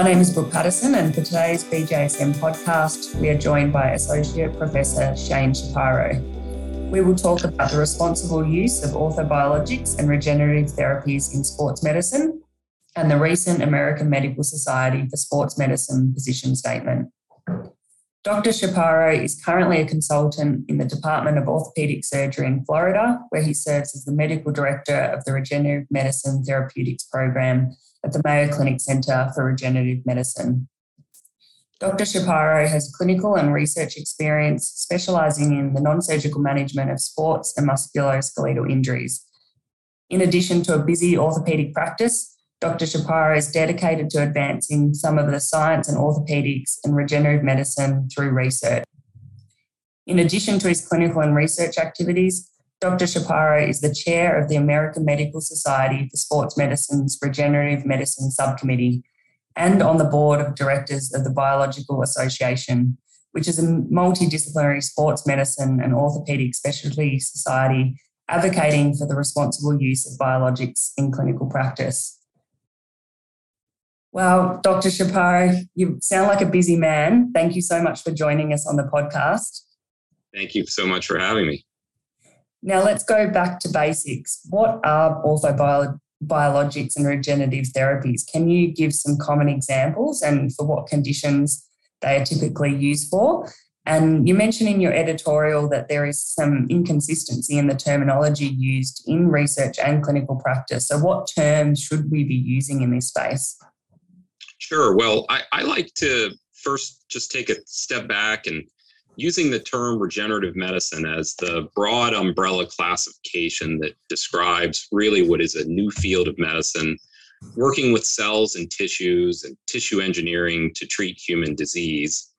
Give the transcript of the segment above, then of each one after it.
My name is Brooke Patterson, and for today's BJSM podcast, we are joined by Associate Professor Shane Shapiro. We will talk about the responsible use of orthobiologics and regenerative therapies in sports medicine and the recent American Medical Society for Sports Medicine position statement. Dr. Shapiro is currently a consultant in the Department of Orthopedic Surgery in Florida, where he serves as the medical director of the Regenerative Medicine Therapeutics Program at the Mayo Clinic Center for Regenerative Medicine. Dr. Shapiro has clinical and research experience specializing in the non surgical management of sports and musculoskeletal injuries. In addition to a busy orthopedic practice, Dr. Shapiro is dedicated to advancing some of the science and orthopedics and regenerative medicine through research. In addition to his clinical and research activities, Dr. Shapiro is the chair of the American Medical Society for Sports Medicine's Regenerative Medicine Subcommittee and on the board of directors of the Biological Association, which is a multidisciplinary sports medicine and orthopedic specialty society advocating for the responsible use of biologics in clinical practice. Well, Dr. Shapiro, you sound like a busy man. Thank you so much for joining us on the podcast. Thank you so much for having me. Now, let's go back to basics. What are orthobiologics and regenerative therapies? Can you give some common examples and for what conditions they are typically used for? And you mentioned in your editorial that there is some inconsistency in the terminology used in research and clinical practice. So, what terms should we be using in this space? Sure. Well, I, I like to first just take a step back and using the term regenerative medicine as the broad umbrella classification that describes really what is a new field of medicine, working with cells and tissues and tissue engineering to treat human disease.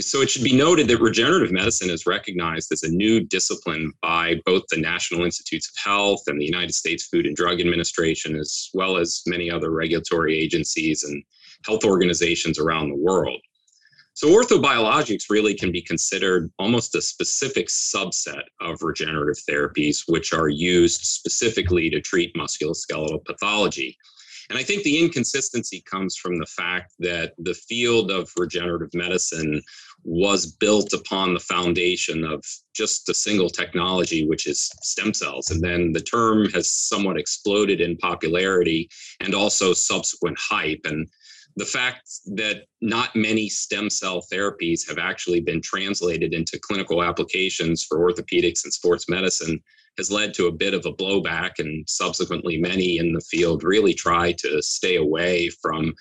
So it should be noted that regenerative medicine is recognized as a new discipline by both the National Institutes of Health and the United States Food and Drug Administration, as well as many other regulatory agencies and health organizations around the world. So, orthobiologics really can be considered almost a specific subset of regenerative therapies, which are used specifically to treat musculoskeletal pathology. And I think the inconsistency comes from the fact that the field of regenerative medicine was built upon the foundation of just a single technology, which is stem cells. And then the term has somewhat exploded in popularity and also subsequent hype. And the fact that not many stem cell therapies have actually been translated into clinical applications for orthopedics and sports medicine has led to a bit of a blowback, and subsequently, many in the field really try to stay away from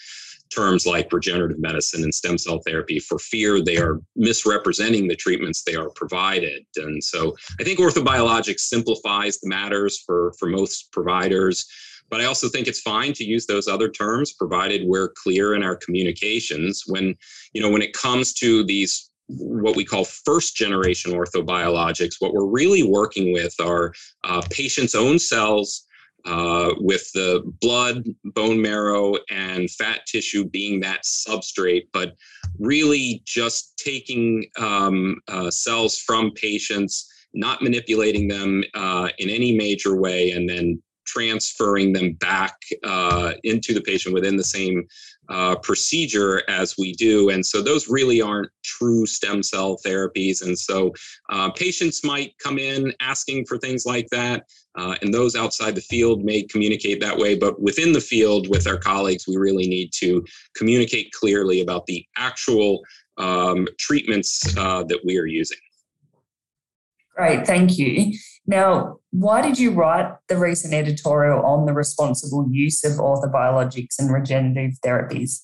terms like regenerative medicine and stem cell therapy for fear they are misrepresenting the treatments they are provided. And so I think orthobiologics simplifies the matters for, for most providers. But I also think it's fine to use those other terms, provided we're clear in our communications. When you know when it comes to these what we call first generation orthobiologics, what we're really working with are uh, patients' own cells. Uh, with the blood, bone marrow, and fat tissue being that substrate, but really just taking um, uh, cells from patients, not manipulating them uh, in any major way, and then transferring them back uh, into the patient within the same uh, procedure as we do. And so those really aren't true stem cell therapies. And so uh, patients might come in asking for things like that. Uh, and those outside the field may communicate that way. But within the field with our colleagues, we really need to communicate clearly about the actual um, treatments uh, that we are using. Great, thank you. Now, why did you write the recent editorial on the responsible use of orthobiologics and regenerative therapies?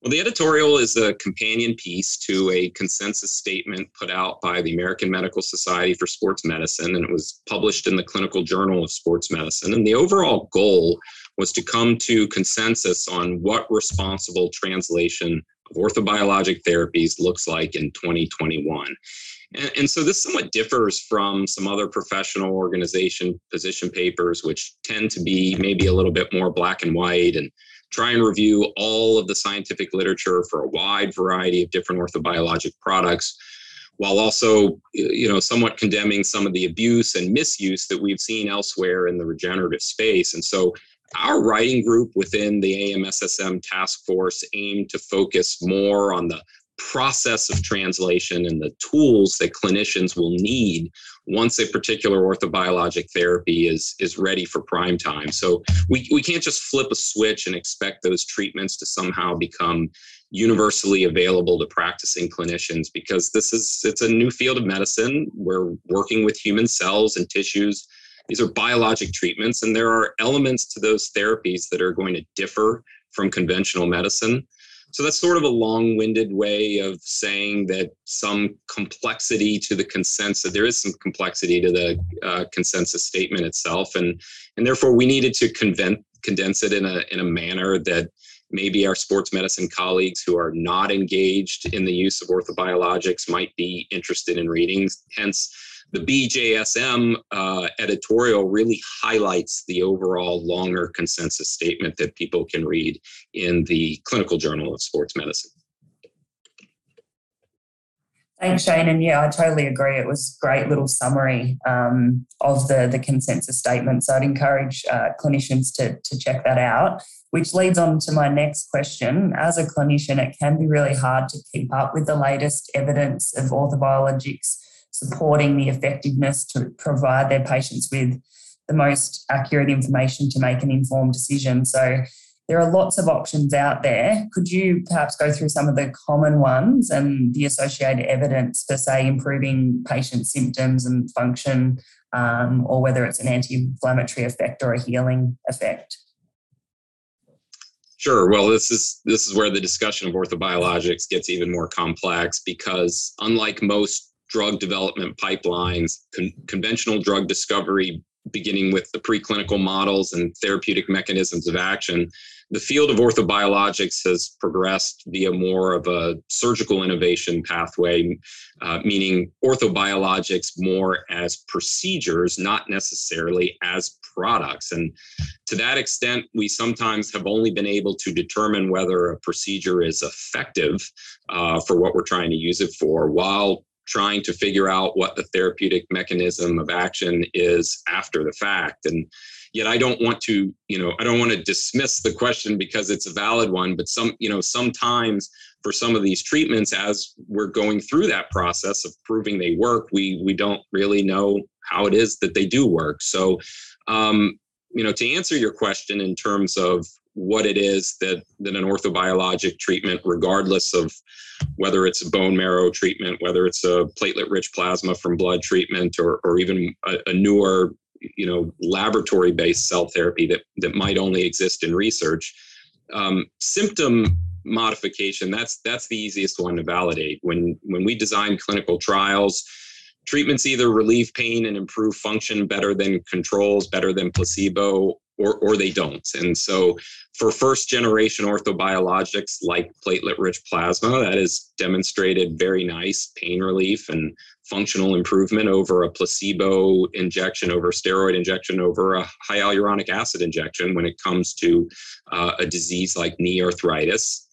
Well, the editorial is a companion piece to a consensus statement put out by the American Medical Society for Sports Medicine, and it was published in the Clinical Journal of Sports Medicine. And the overall goal was to come to consensus on what responsible translation of orthobiologic therapies looks like in 2021. And, and, so this somewhat differs from some other professional organization position papers, which tend to be maybe a little bit more black and white and try and review all of the scientific literature for a wide variety of different orthobiologic products. while also you know somewhat condemning some of the abuse and misuse that we've seen elsewhere in the regenerative space and so our writing group within the AMSSM task force aimed to focus more on the process of translation and the tools that clinicians will need once a particular orthobiologic therapy is is ready for prime time. So we, we can't just flip a switch and expect those treatments to somehow become universally available to practicing clinicians because this is it's a new field of medicine. We're working with human cells and tissues. These are biologic treatments, and there are elements to those therapies that are going to differ from conventional medicine. So that's sort of a long winded way of saying that some complexity to the consensus, there is some complexity to the uh, consensus statement itself. And, and therefore, we needed to conven- condense it in a, in a manner that maybe our sports medicine colleagues who are not engaged in the use of orthobiologics might be interested in reading. Hence, the BJSM uh, editorial really highlights the overall longer consensus statement that people can read in the Clinical Journal of Sports Medicine. Thanks, Shane. And yeah, I totally agree. It was great little summary um, of the, the consensus statement. So I'd encourage uh, clinicians to, to check that out, which leads on to my next question. As a clinician, it can be really hard to keep up with the latest evidence of orthobiologics supporting the effectiveness to provide their patients with the most accurate information to make an informed decision. So there are lots of options out there. Could you perhaps go through some of the common ones and the associated evidence for, say, improving patient symptoms and function, um, or whether it's an anti inflammatory effect or a healing effect? Sure. Well, this is this is where the discussion of orthobiologics gets even more complex because unlike most drug development pipelines, con- conventional drug discovery, beginning with the preclinical models and therapeutic mechanisms of action, the field of orthobiologics has progressed via more of a surgical innovation pathway, uh, meaning orthobiologics more as procedures, not necessarily as products. And to that extent, we sometimes have only been able to determine whether a procedure is effective uh, for what we're trying to use it for, while trying to figure out what the therapeutic mechanism of action is after the fact. And yet i don't want to you know i don't want to dismiss the question because it's a valid one but some you know sometimes for some of these treatments as we're going through that process of proving they work we we don't really know how it is that they do work. So um you know to answer your question in terms of what it is that, that an orthobiologic treatment, regardless of whether it's a bone marrow treatment, whether it's a platelet rich plasma from blood treatment, or, or even a, a newer you know laboratory based cell therapy that, that might only exist in research. Um, symptom modification that's that's the easiest one to validate when when we design clinical trials treatments either relieve pain and improve function better than controls better than placebo or, or they don't. And so for first generation orthobiologics like platelet rich plasma, that has demonstrated very nice pain relief and functional improvement over a placebo injection, over steroid injection, over a hyaluronic acid injection when it comes to uh, a disease like knee arthritis.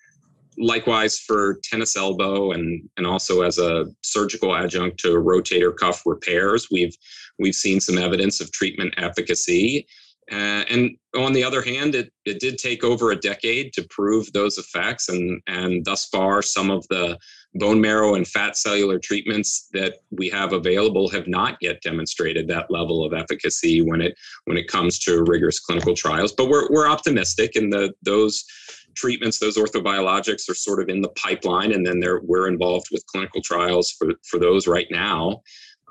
Likewise for tennis elbow and, and also as a surgical adjunct to rotator cuff repairs, we've we've seen some evidence of treatment efficacy uh, and on the other hand, it, it did take over a decade to prove those effects. And, and thus far, some of the bone marrow and fat cellular treatments that we have available have not yet demonstrated that level of efficacy when it, when it comes to rigorous clinical trials. But we're, we're optimistic in the, those treatments, those orthobiologics are sort of in the pipeline. And then we're involved with clinical trials for, for those right now.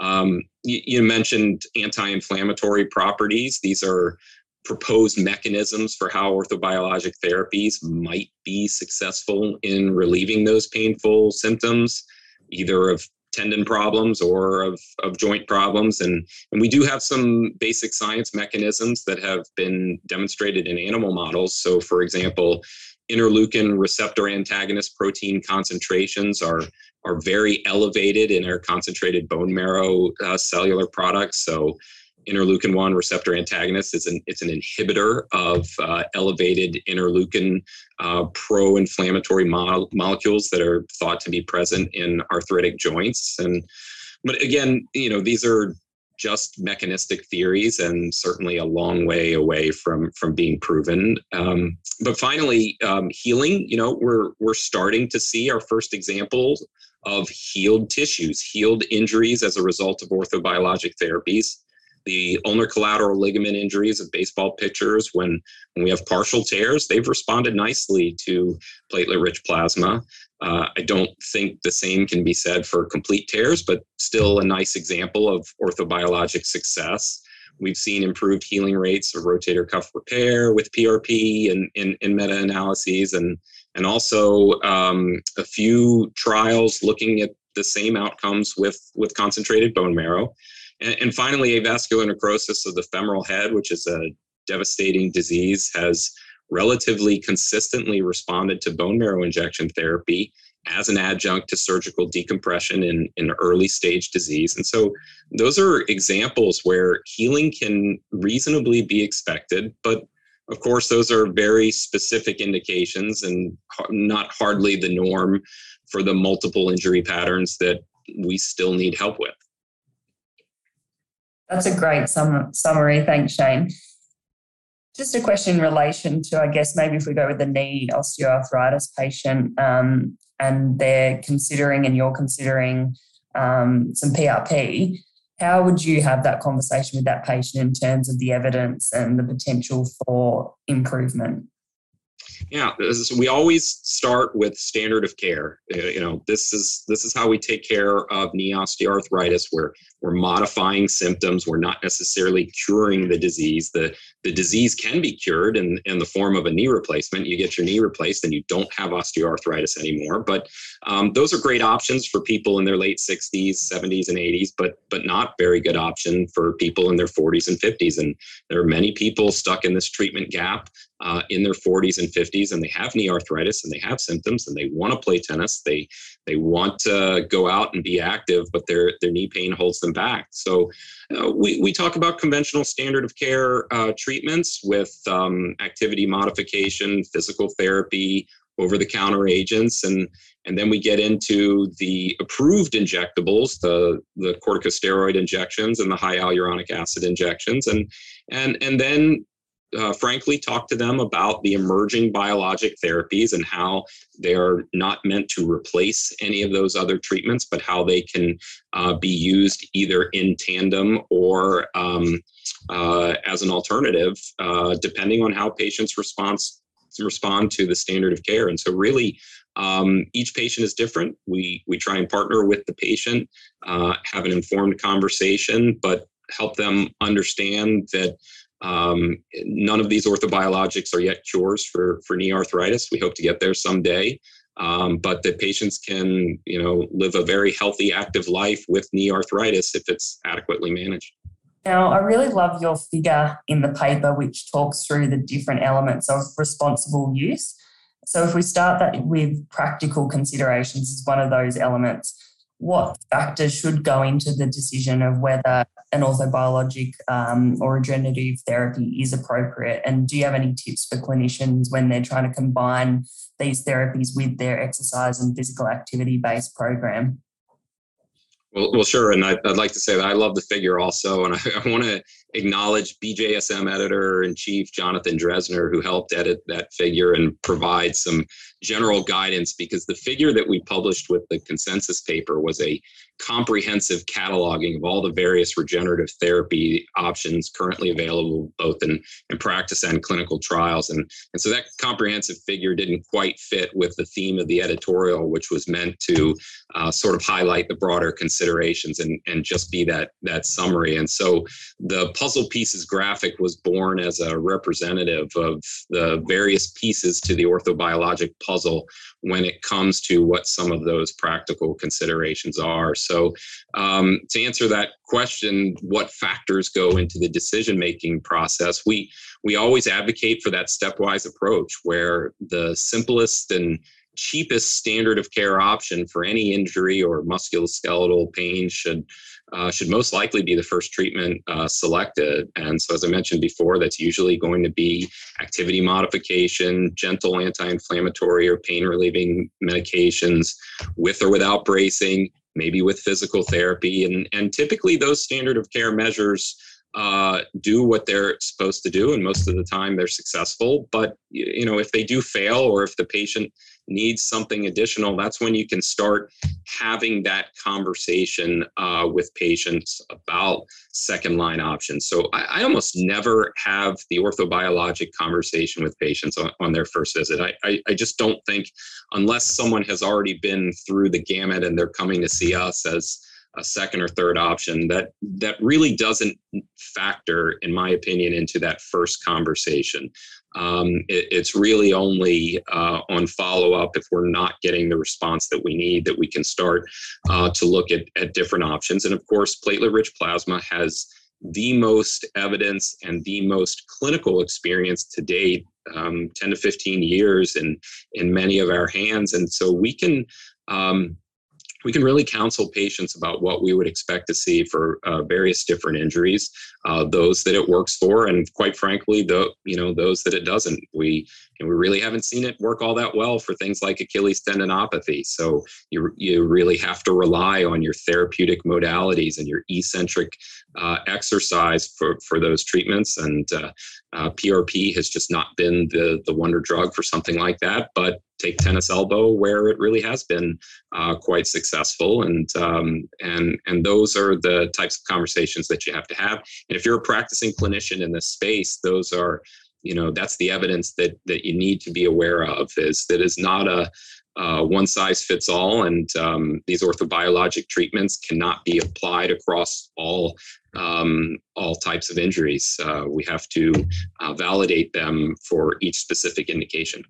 Um, you, you mentioned anti-inflammatory properties. These are proposed mechanisms for how orthobiologic therapies might be successful in relieving those painful symptoms, either of tendon problems or of, of joint problems. And, and we do have some basic science mechanisms that have been demonstrated in animal models. So, for example, interleukin receptor antagonist protein concentrations are are very elevated in our concentrated bone marrow uh, cellular products. So, interleukin 1 receptor antagonist is an it's an inhibitor of uh, elevated interleukin uh, pro-inflammatory mo- molecules that are thought to be present in arthritic joints and but again you know these are just mechanistic theories and certainly a long way away from from being proven. Um, but finally um, healing you know we're we're starting to see our first examples of healed tissues healed injuries as a result of orthobiologic therapies. The ulnar collateral ligament injuries of baseball pitchers when, when we have partial tears they've responded nicely to platelet rich plasma uh, i don't think the same can be said for complete tears but still a nice example of orthobiologic success. We've seen improved healing rates of rotator cuff repair with prp and in, in meta-analyses and and also um, a few trials looking at the same outcomes with with concentrated bone marrow. And, and finally, avascular necrosis of the femoral head, which is a devastating disease, has relatively consistently responded to bone marrow injection therapy as an adjunct to surgical decompression in, in early stage disease. And so those are examples where healing can reasonably be expected, but of course, those are very specific indications and not hardly the norm for the multiple injury patterns that we still need help with. That's a great sum- summary. Thanks, Shane. Just a question in relation to, I guess, maybe if we go with the knee osteoarthritis patient um, and they're considering and you're considering um, some PRP, how would you have that conversation with that patient in terms of the evidence and the potential for improvement? Yeah, we always start with standard of care. Uh, you know, this is this is how we take care of knee osteoarthritis. We're we're modifying symptoms. We're not necessarily curing the disease. the The disease can be cured in in the form of a knee replacement. You get your knee replaced, and you don't have osteoarthritis anymore. But um, those are great options for people in their late 60s, 70s, and 80s. But but not very good option for people in their 40s and 50s. And there are many people stuck in this treatment gap uh, in their 40s and 50s and they have knee arthritis and they have symptoms and they want to play tennis they they want to go out and be active but their their knee pain holds them back. So uh, we, we talk about conventional standard of care uh, treatments with um, activity modification physical therapy over the counter agents and and then we get into the approved injectables the the corticosteroid injections and the high hyaluronic acid injections and and and then uh, frankly talk to them about the emerging biologic therapies and how they are not meant to replace any of those other treatments, but how they can uh, be used either in tandem or um, uh, as an alternative, uh, depending on how patients response respond to the standard of care. And so, really, um, each patient is different. We we try and partner with the patient, uh, have an informed conversation, but help them understand that um, none of these orthobiologics are yet cures for, for knee arthritis. We hope to get there someday. Um, but that patients can, you know, live a very healthy, active life with knee arthritis if it's adequately managed. Now, I really love your figure in the paper, which talks through the different elements of responsible use. So, if we start that with practical considerations as one of those elements, what factors should go into the decision of whether an orthobiologic um, or regenerative therapy is appropriate? And do you have any tips for clinicians when they're trying to combine these therapies with their exercise and physical activity based program? Well, well, sure. And I'd, I'd like to say that I love the figure also. And I, I want to acknowledge BJSM editor in chief Jonathan Drezner, who helped edit that figure and provide some general guidance because the figure that we published with the consensus paper was a comprehensive cataloging of all the various regenerative therapy options currently available both in, in practice and clinical trials. And, and so that comprehensive figure didn't quite fit with the theme of the editorial, which was meant to uh, sort of highlight the broader considerations and, and just be that, that summary. And so the puzzle pieces graphic was born as a representative of the various pieces to the orthobiologic puzzle when it comes to what some of those practical considerations are. So, um, to answer that question, what factors go into the decision making process? We we always advocate for that stepwise approach where the simplest and cheapest standard of care option for any injury or musculoskeletal pain should uh, should most likely be the first treatment uh, selected. And so, as I mentioned before, that's usually going to be activity modification, gentle anti inflammatory or pain relieving medications with or without bracing, maybe with physical therapy. And, and typically, those standard of care measures uh, do what they're supposed to do, and most of the time they're successful. But you know, if they do fail, or if the patient needs something additional, that's when you can start having that conversation uh, with patients about second line options. So I, I, almost never have the orthobiologic conversation with patients on, on their first visit. I, I, I, just don't think, unless someone has already been through the gamut and they're coming to see us as a second or third option that that really doesn't factor in my opinion into that first conversation um, it, it's really only uh, on follow-up if we're not getting the response that we need that we can start uh, to look at, at different options. And of course platelet-rich plasma has the most evidence and the most clinical experience to date um, 10 to 15 years in in many of our hands. And so we can um, we can really counsel patients about what we would expect to see for uh, various different injuries, uh, those that it works for, and quite frankly, the you know those that it doesn't. We and we really haven't seen it work all that well for things like Achilles tendinopathy. So you you really have to rely on your therapeutic modalities and your eccentric uh, exercise for for those treatments. And PRP uh, uh, has just not been the the wonder drug for something like that, but take tennis elbow where it really has been uh, quite successful and um, and and those are the types of conversations that you have to have and if you're a practicing clinician in this space those are you know that's the evidence that that you need to be aware of is that is not a uh, one size fits all, and um, these orthobiologic treatments cannot be applied across all um, all types of injuries. Uh, we have to uh, validate them for each specific indication.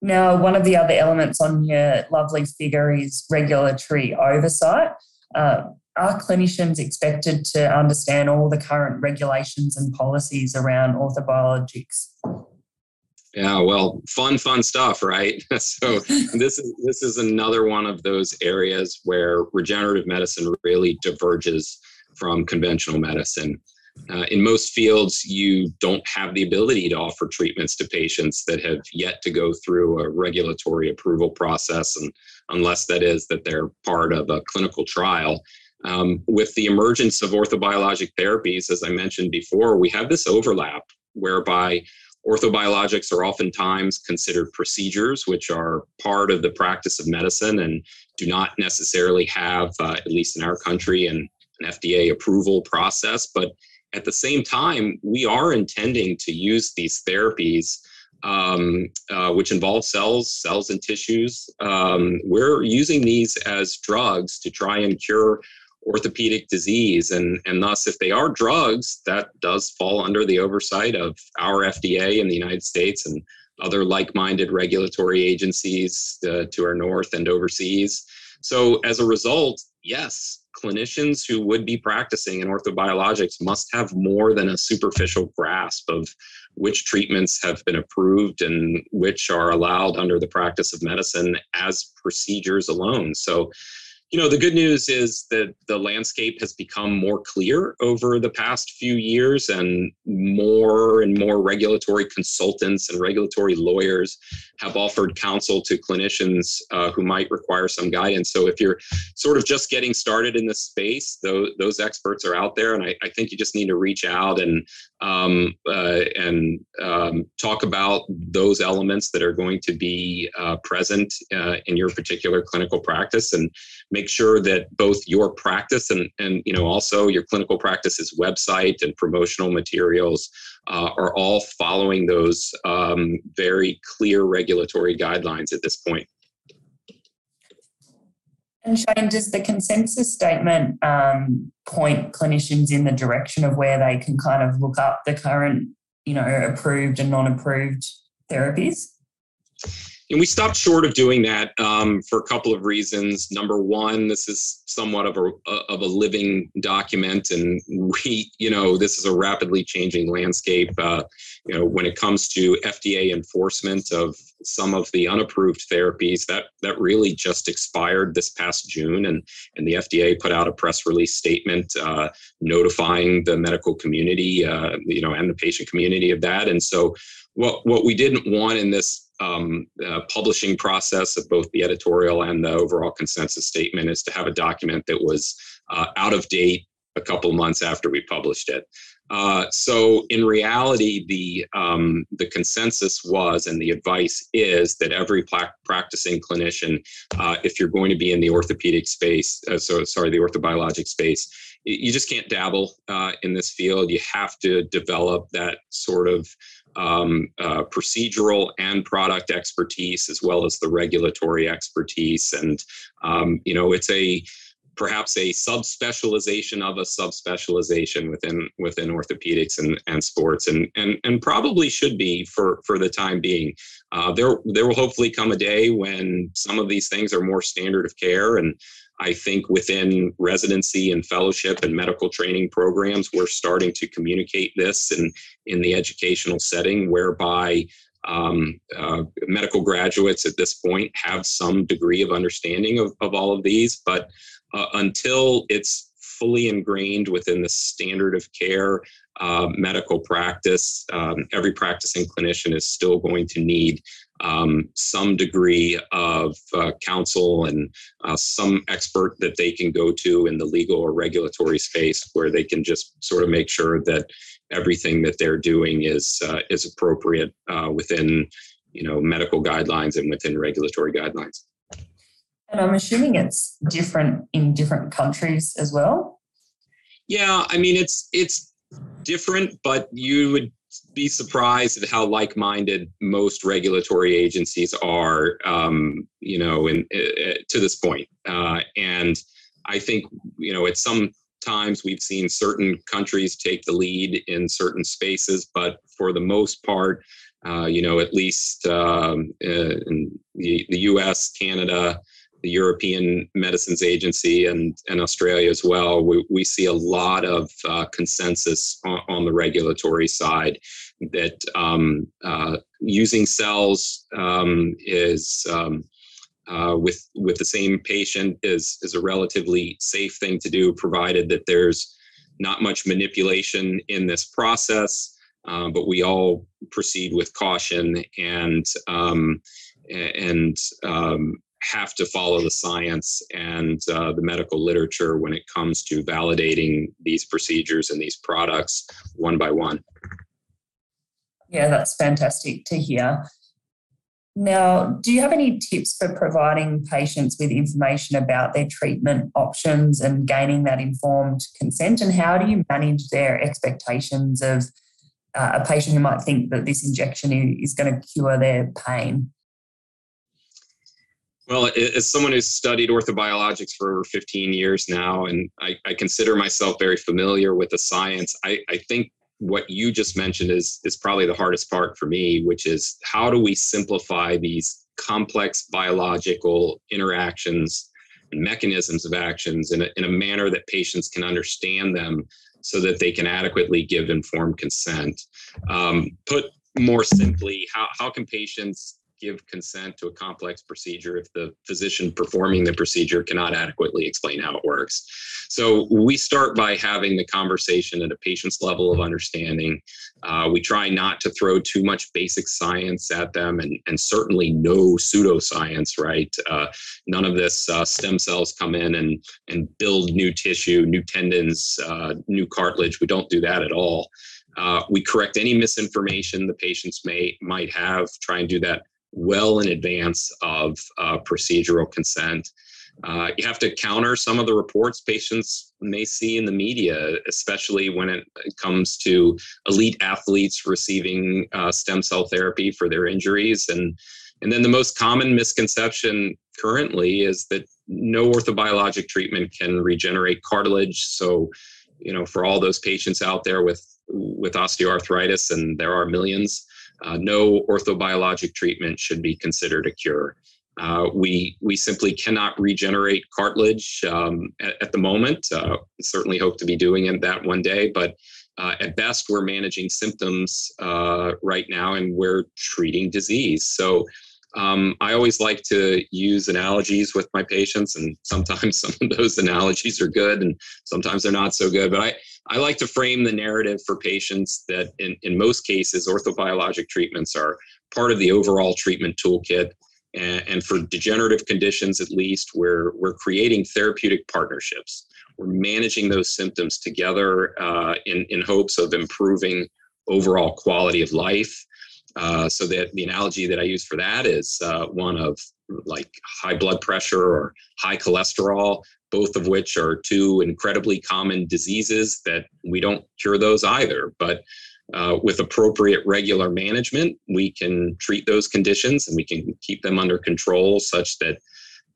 Now, one of the other elements on your lovely figure is regulatory oversight. Are clinicians expected to understand all the current regulations and policies around orthobiologics? Yeah, well, fun, fun stuff, right? so this is this is another one of those areas where regenerative medicine really diverges from conventional medicine. Uh, in most fields, you don't have the ability to offer treatments to patients that have yet to go through a regulatory approval process, and unless that is that they're part of a clinical trial. Um, with the emergence of orthobiologic therapies, as I mentioned before, we have this overlap whereby orthobiologics are oftentimes considered procedures, which are part of the practice of medicine and do not necessarily have, uh, at least in our country, an, an FDA approval process, but at the same time, we are intending to use these therapies, um, uh, which involve cells, cells and tissues. Um, we're using these as drugs to try and cure orthopedic disease. And, and thus, if they are drugs, that does fall under the oversight of our FDA in the United States and other like minded regulatory agencies uh, to our north and overseas. So, as a result, yes, clinicians who would be practicing in orthobiologics must have more than a superficial grasp of which treatments have been approved and which are allowed under the practice of medicine as procedures alone. So you know, the good news is that the landscape has become more clear over the past few years, and more and more regulatory consultants and regulatory lawyers have offered counsel to clinicians uh, who might require some guidance. So, if you're sort of just getting started in this space, those, those experts are out there, and I, I think you just need to reach out and um, uh, and um, talk about those elements that are going to be uh, present uh, in your particular clinical practice and make sure that both your practice and, and you know also your clinical practice's website and promotional materials uh, are all following those um, very clear regulatory guidelines at this point. And Shane, does the consensus statement um, point clinicians in the direction of where they can kind of look up the current, you know, approved and non-approved therapies? And we stopped short of doing that um, for a couple of reasons. Number one, this is somewhat of a of a living document, and we, you know, this is a rapidly changing landscape. Uh, you know, when it comes to FDA enforcement of some of the unapproved therapies that that really just expired this past June, and and the FDA put out a press release statement uh, notifying the medical community, uh, you know, and the patient community of that. And so, what what we didn't want in this um, uh, publishing process of both the editorial and the overall consensus statement is to have a document that was uh, out of date a couple months after we published it. Uh, so in reality, the um, the consensus was, and the advice is that every practicing clinician, uh, if you're going to be in the orthopedic space, uh, so sorry, the orthobiologic space, you just can't dabble uh, in this field. You have to develop that sort of um, uh, procedural and product expertise, as well as the regulatory expertise. And um, you know, it's a perhaps a subspecialization of a subspecialization within within orthopedics and, and sports and, and and probably should be for for the time being. Uh, there there will hopefully come a day when some of these things are more standard of care and I think within residency and fellowship and medical training programs, we're starting to communicate this in, in the educational setting whereby um, uh, medical graduates at this point have some degree of understanding of, of all of these, but uh, until it's fully ingrained within the standard of care uh, medical practice, um, every practicing clinician is still going to need um, some degree of uh, counsel and uh, some expert that they can go to in the legal or regulatory space where they can just sort of make sure that everything that they're doing is uh, is appropriate uh, within you know medical guidelines and within regulatory guidelines. And I'm assuming it's different in different countries as well. Yeah, I mean it's it's different, but you would be surprised at how like-minded most regulatory agencies are, um, you know, in, uh, to this point. Uh, and I think, you know, at some times we've seen certain countries take the lead in certain spaces, but for the most part, uh, you know, at least um, uh, in the, the U.S., Canada, the European Medicines Agency and, and Australia as well, we, we see a lot of uh, consensus on, on, the regulatory side that um, uh, using cells um, is um, uh, with with the same patient is is a relatively safe thing to do, provided that there's not much manipulation in this process. Uh, but we all proceed with caution and um, and um, have to follow the science and uh, the medical literature when it comes to validating these procedures and these products one by one. Yeah, that's fantastic to hear. Now, do you have any tips for providing patients with information about their treatment options and gaining that informed consent? And how do you manage their expectations of uh, a patient who might think that this injection is going to cure their pain? Well, as someone who's studied orthobiologics for over 15 years now, and I, I consider myself very familiar with the science, I, I think what you just mentioned is is probably the hardest part for me, which is how do we simplify these complex biological interactions and mechanisms of actions in a, in a manner that patients can understand them so that they can adequately give informed consent. Um, put more simply, how, how can patients give consent to a complex procedure if the physician performing the procedure cannot adequately explain how it works. So we start by having the conversation at a patient's level of understanding. Uh, we try not to throw too much basic science at them and, and certainly no pseudoscience, right? Uh, none of this uh, stem cells come in and, and build new tissue, new tendons, uh, new cartilage. We don't do that at all. Uh, we correct any misinformation the patients may might have. Try and do that well in advance of uh, procedural consent. Uh, you have to counter some of the reports patients may see in the media, especially when it comes to elite athletes receiving uh, stem cell therapy for their injuries. And, and then the most common misconception currently is that no orthobiologic treatment can regenerate cartilage. So, you know, for all those patients out there with, with osteoarthritis, and there are millions, uh, no orthobiologic treatment should be considered a cure. Uh, we we simply cannot regenerate cartilage um, at, at, the moment. Uh, certainly hope to be doing it that one day, but uh, at best we're managing symptoms uh, right now, and we're treating disease. So Um, I always like to use analogies with my patients, and sometimes some of those analogies are good, and sometimes they're not so good. But I, I like to frame the narrative for patients that in, in most cases, orthobiologic treatments are part of the overall treatment toolkit. And, and for degenerative conditions, at least, we're, we're creating therapeutic partnerships. We're managing those symptoms together uh, in, in hopes of improving overall quality of life. Uh, so that the analogy that I use for that is uh, one of like high blood pressure or high cholesterol both of which are two incredibly common diseases that we don't cure those either. But uh, with appropriate regular management, we can treat those conditions and we can keep them under control such that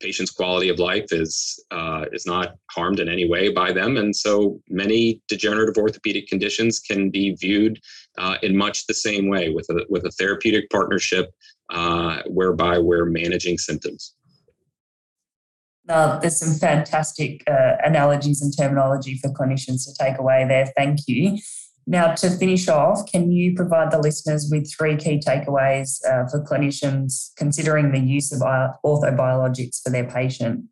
patients' quality of life is uh, is not harmed in any way by them. And so many degenerative orthopedic conditions can be viewed uh, in much the same way with a with a therapeutic partnership uh, whereby we're managing symptoms. There's some fantastic uh, analogies and terminology for clinicians to take away there. Thank you. Now, to finish off, can you provide the listeners with three key takeaways uh, for clinicians considering the use of orthobiologics for their patient?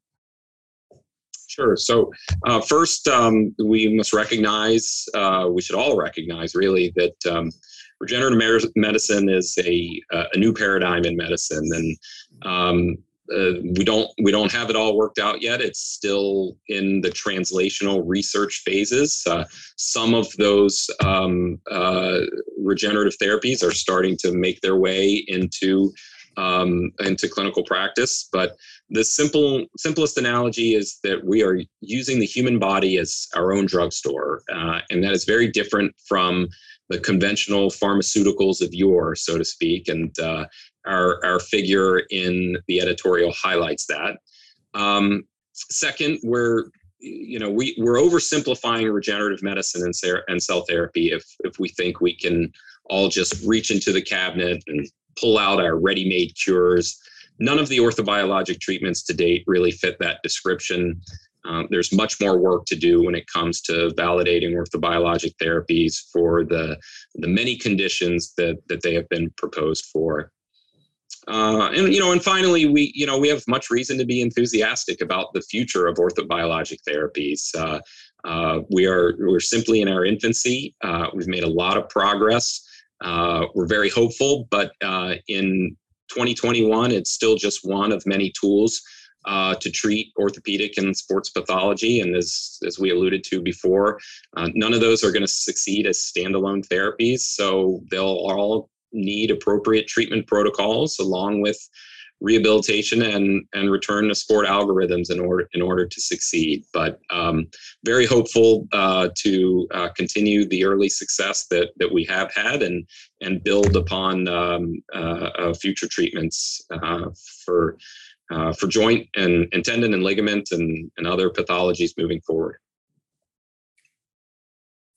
Sure. So, uh, first, um, we must recognize, uh, we should all recognize really, that um, regenerative medicine is a, a new paradigm in medicine. And um, uh, we don't we don't have it all worked out yet. It's still in the translational research phases. Uh, some of those um, uh, regenerative therapies are starting to make their way into um, into clinical practice. But the simple simplest analogy is that we are using the human body as our own drugstore, uh, and that is very different from the conventional pharmaceuticals of yore, so to speak. And uh, our, our figure in the editorial highlights that. Um, second, we're you know we we're oversimplifying regenerative medicine and, and cell therapy if if we think we can all just reach into the cabinet and pull out our ready-made cures. None of the orthobiologic treatments to date really fit that description. Um, there's much more work to do when it comes to validating orthobiologic therapies for the the many conditions that that they have been proposed for. Uh, and you know, and finally, we you know we have much reason to be enthusiastic about the future of orthobiologic therapies. Uh, uh, we are we're simply in our infancy. Uh, we've made a lot of progress. Uh, we're very hopeful, but uh, in 2021, it's still just one of many tools to treat orthopedic and sports pathology. And as as we alluded to before, none of those are going to succeed as standalone therapies. So they'll all need appropriate treatment protocols along with rehabilitation and and return to sport algorithms in order in order to succeed. But um, very hopeful uh, to uh, continue the early success that that we have had and and build upon um, uh, uh future treatments uh, for uh, for joint and, and tendon and ligament and, and other pathologies moving forward.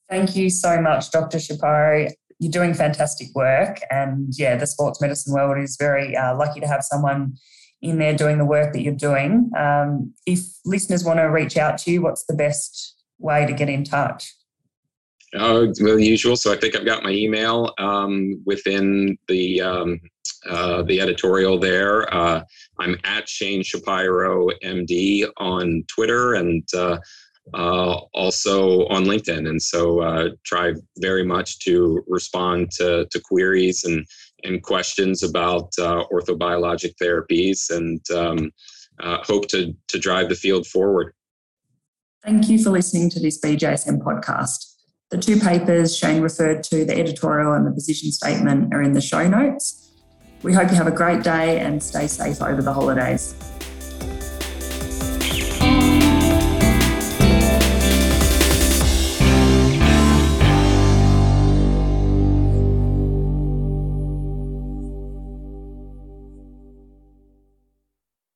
Thank you so much, Dr. Shapiro you're doing fantastic work. And yeah, the sports medicine world is very uh, lucky to have someone in there doing the work that you're doing. Um, if listeners want to reach out to you, what's the best way to get in touch? Oh, the usual. So I think I've got my email um, within the um, uh, the editorial there. Uh, I'm at Shane Shapiro MD on Twitter, and uh, uh, also on LinkedIn. And so uh, try very much to respond to, to queries and, and questions about uh, orthobiologic therapies and um, uh, hope to, to drive the field forward. Thank you for listening to this BJSM podcast. The two papers Shane referred to, the editorial and the position statement, are in the show notes. We hope you have a great day and stay safe over the holidays.